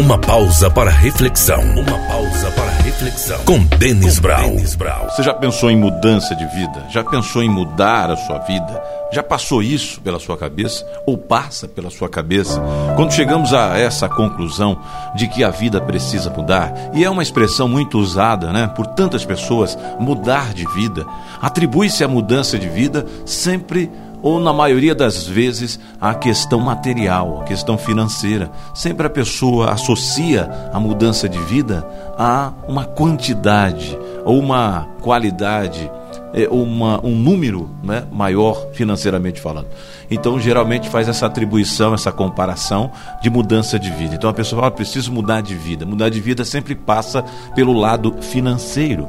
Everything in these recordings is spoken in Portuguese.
Uma pausa para reflexão. Uma pausa para reflexão. Com Denis Brown. Você já pensou em mudança de vida? Já pensou em mudar a sua vida? Já passou isso pela sua cabeça? Ou passa pela sua cabeça? Quando chegamos a essa conclusão de que a vida precisa mudar, e é uma expressão muito usada né, por tantas pessoas, mudar de vida, atribui-se a mudança de vida sempre ou na maioria das vezes a questão material, a questão financeira. Sempre a pessoa associa a mudança de vida a uma quantidade ou uma qualidade é, uma, um número né, maior financeiramente falando. Então, geralmente faz essa atribuição, essa comparação de mudança de vida. Então, a pessoa fala: ah, preciso mudar de vida. Mudar de vida sempre passa pelo lado financeiro.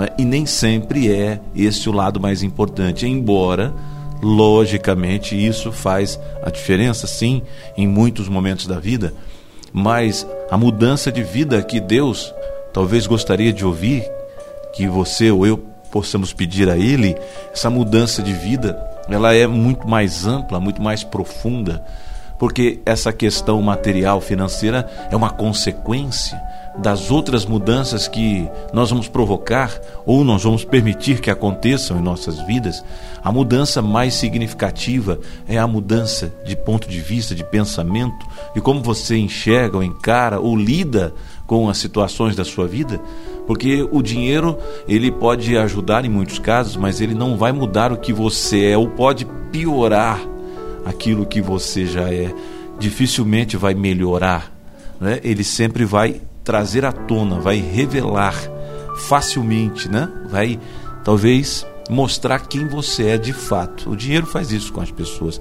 É? E nem sempre é esse o lado mais importante, embora Logicamente, isso faz a diferença, sim, em muitos momentos da vida, mas a mudança de vida que Deus talvez gostaria de ouvir, que você ou eu possamos pedir a Ele, essa mudança de vida, ela é muito mais ampla, muito mais profunda, porque essa questão material, financeira, é uma consequência das outras mudanças que nós vamos provocar ou nós vamos permitir que aconteçam em nossas vidas, a mudança mais significativa é a mudança de ponto de vista, de pensamento, e como você enxerga ou encara ou lida com as situações da sua vida, porque o dinheiro ele pode ajudar em muitos casos, mas ele não vai mudar o que você é ou pode piorar aquilo que você já é. Dificilmente vai melhorar, né? Ele sempre vai trazer à tona, vai revelar facilmente, né? Vai talvez mostrar quem você é de fato. O dinheiro faz isso com as pessoas.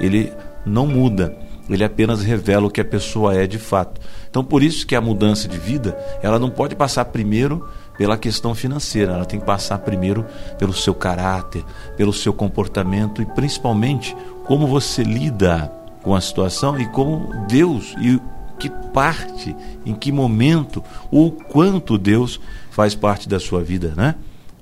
Ele não muda, ele apenas revela o que a pessoa é de fato. Então, por isso que a mudança de vida, ela não pode passar primeiro pela questão financeira, ela tem que passar primeiro pelo seu caráter, pelo seu comportamento e principalmente como você lida com a situação e como Deus e que parte, em que momento ou quanto Deus faz parte da sua vida, né?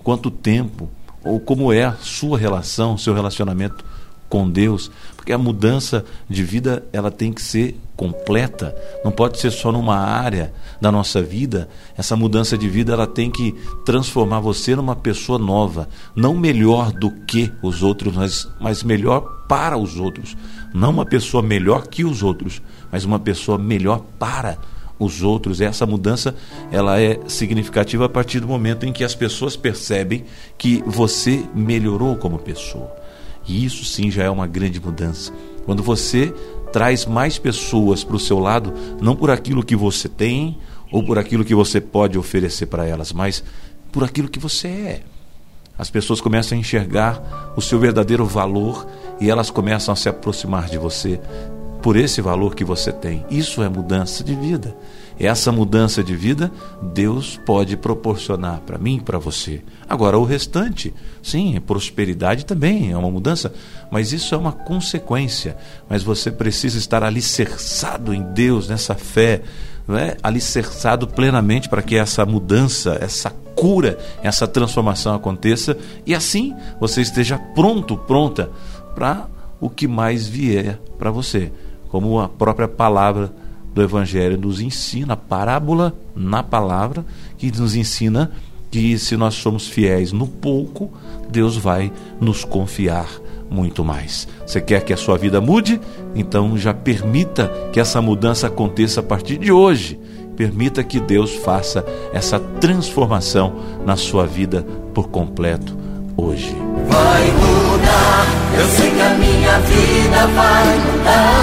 Quanto tempo ou como é a sua relação, seu relacionamento com Deus, porque a mudança de vida ela tem que ser completa, não pode ser só numa área da nossa vida. Essa mudança de vida ela tem que transformar você numa pessoa nova, não melhor do que os outros, mas, mas melhor para os outros, não uma pessoa melhor que os outros, mas uma pessoa melhor para os outros. Essa mudança ela é significativa a partir do momento em que as pessoas percebem que você melhorou como pessoa. E isso sim já é uma grande mudança. Quando você traz mais pessoas para o seu lado, não por aquilo que você tem ou por aquilo que você pode oferecer para elas, mas por aquilo que você é. As pessoas começam a enxergar o seu verdadeiro valor e elas começam a se aproximar de você por esse valor que você tem. Isso é mudança de vida. Essa mudança de vida Deus pode proporcionar para mim e para você. Agora, o restante, sim, prosperidade também é uma mudança, mas isso é uma consequência. Mas você precisa estar alicerçado em Deus, nessa fé, não é? alicerçado plenamente para que essa mudança, essa cura, essa transformação aconteça e assim você esteja pronto, pronta para o que mais vier para você. Como a própria palavra do Evangelho nos ensina, a parábola na palavra, que nos ensina que se nós somos fiéis no pouco, Deus vai nos confiar muito mais. Você quer que a sua vida mude? Então já permita que essa mudança aconteça a partir de hoje. Permita que Deus faça essa transformação na sua vida por completo hoje. Vai mudar, eu sei que a minha vida vai mudar.